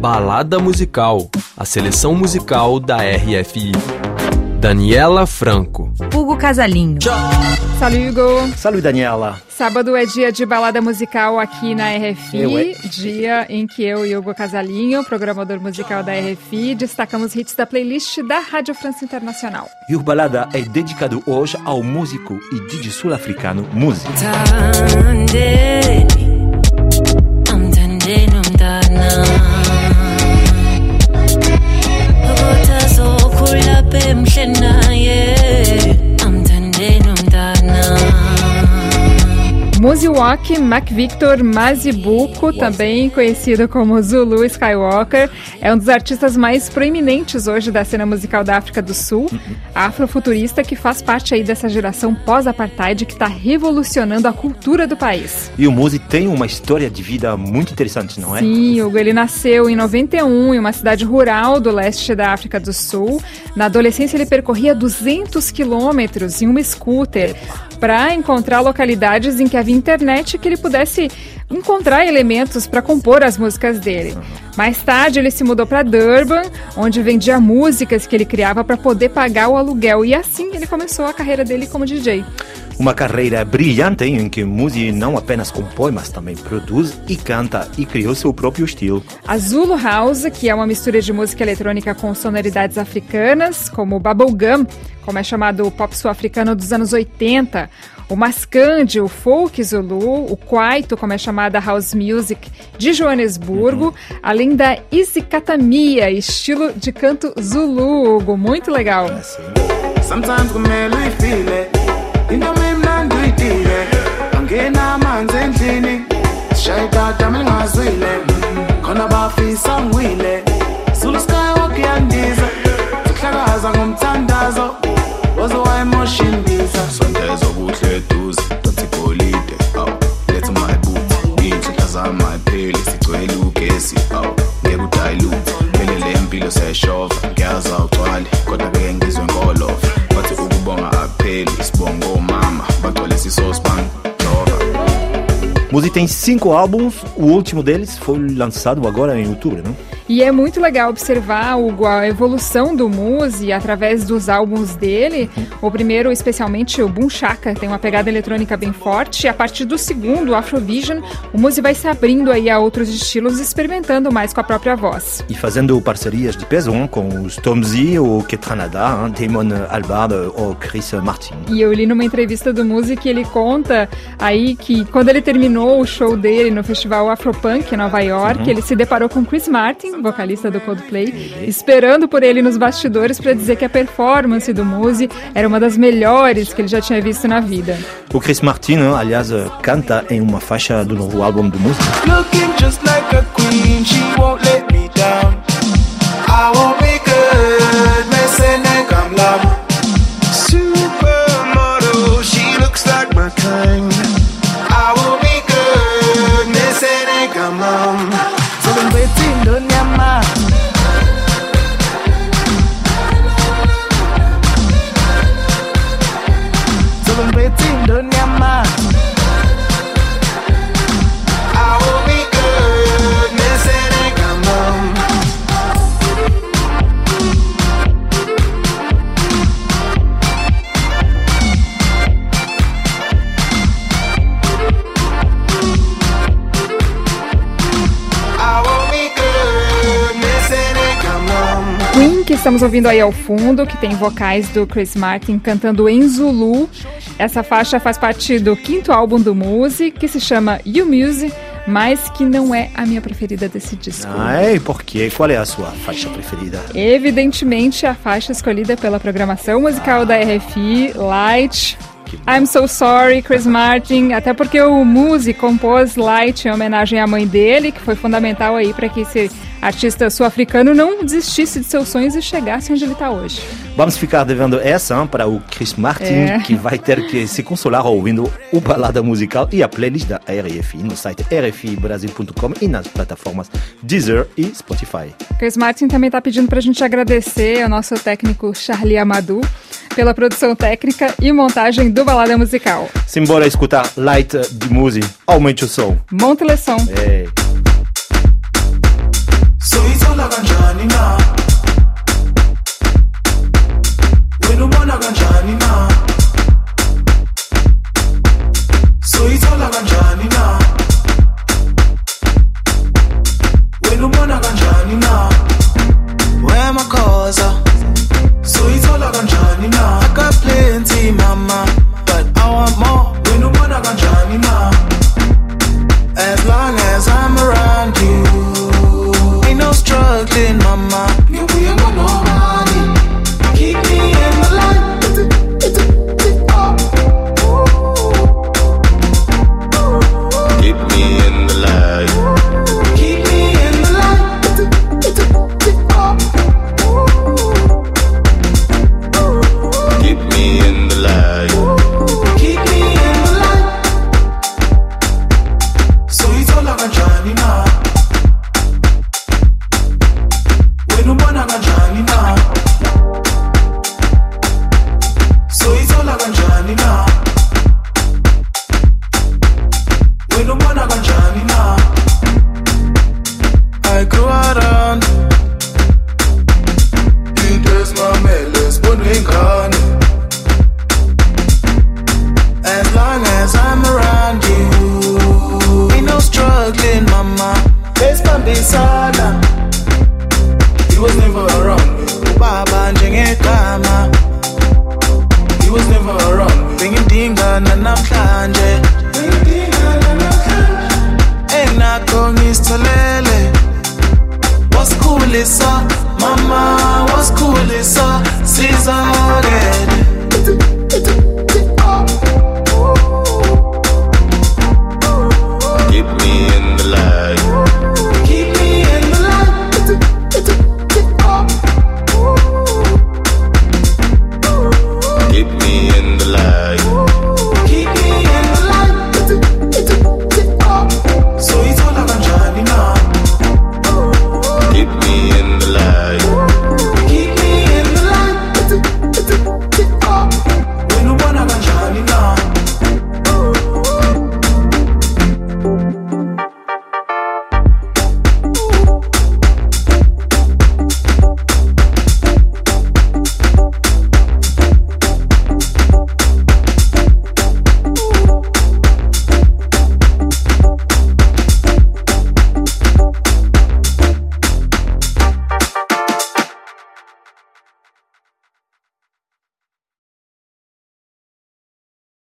Balada Musical, a seleção musical da RFI. Daniela Franco. Hugo Casalinho. Salut Hugo. Salut Daniela. Sábado é dia de balada musical aqui na RFI, dia em que eu e Hugo Casalinho, programador musical da RFI, destacamos hits da playlist da Rádio França Internacional. E o balada é dedicado hoje ao músico e DJ sul-africano Muzi. Muziwak McVictor Mazibuko, também conhecido como Zulu Skywalker, é um dos artistas mais proeminentes hoje da cena musical da África do Sul, afrofuturista que faz parte aí dessa geração pós-apartheid que está revolucionando a cultura do país. E o Muzi tem uma história de vida muito interessante, não é? Sim, Hugo, ele nasceu em 91 em uma cidade rural do leste da África do Sul. Na adolescência ele percorria 200 quilômetros em um scooter para encontrar localidades em que havia internet que ele pudesse encontrar elementos para compor as músicas dele. Mais tarde ele se mudou para Durban, onde vendia músicas que ele criava para poder pagar o aluguel e assim ele começou a carreira dele como DJ. Uma carreira brilhante em que Muzi não apenas compõe, mas também produz e canta e criou seu próprio estilo. A Zulu House, que é uma mistura de música eletrônica com sonoridades africanas, como o bubblegum, como é chamado o pop sul-africano dos anos 80, o Mascande, o folk zulu, o Kwaito, como é chamada house music de Joanesburgo, uhum. além da Isikatamia, estilo de canto zulu, Hugo, muito legal. Sometimes into sishaye tata milingazwile khona bafisa ngiwile zulu skywalk yandiza. Sihlakaza ngomthandazo. Waze wayemosha indiza sondeza kuhle eduze dotha igolide aw letha mayibuthi iy'nhlahla zami ayipheli sigcwele ugesi aw ngeke udayiluthe vele le mpilo siyayishova ngiyazi awugcwali kodwa beke ngizwe ngolova. Bathi ukubonga akupheli sibonga omama bagcwalisa isosi banjova Muzi tem cinco álbuns, o último deles foi lançado agora em outubro, não? E é muito legal observar Hugo, a evolução do Muzi através dos álbuns dele. O primeiro, especialmente o Boom Shaka, tem uma pegada eletrônica bem forte. E a partir do segundo, o Afrovision, o Muzi vai se abrindo aí a outros estilos, experimentando mais com a própria voz. E fazendo parcerias de peso com os Tomzi, o Ketranada, Damon Albarn ou Chris Martin. E eu li numa entrevista do Muzi que ele conta aí que quando ele terminou o show dele no festival Afropunk em Nova York, uhum. ele se deparou com Chris Martin, vocalista do Coldplay, esperando por ele nos bastidores para dizer que a performance do Muzi era uma das melhores que ele já tinha visto na vida. O Chris Martin, aliás, canta em uma faixa do novo álbum do Muzi. Looking just like a queen, she won't estamos ouvindo aí ao fundo, que tem vocais do Chris Martin cantando em Zulu. Essa faixa faz parte do quinto álbum do Muse, que se chama You Muse, mas que não é a minha preferida desse disco. Ah, é? Por quê? Qual é a sua faixa preferida? Evidentemente, a faixa escolhida pela programação musical da RFI, Light, I'm So Sorry, Chris Martin, até porque o Muse compôs Light em homenagem à mãe dele, que foi fundamental aí para que esse artista sul-africano não desistisse de seus sonhos e chegasse onde ele está hoje. Vamos ficar devendo essa para o Chris Martin, é. que vai ter que se consolar ouvindo o Balada Musical e a playlist da RFI no site rfibrasil.com e nas plataformas Deezer e Spotify. Chris Martin também está pedindo para a gente agradecer ao nosso técnico Charlie Amadou pela produção técnica e montagem do Balada Musical. Simbora escutar Light de Muse, aumente o som. Monte le som. É. So it's all I Johnny. nje. Enakho ngisitholele wasikhuliswa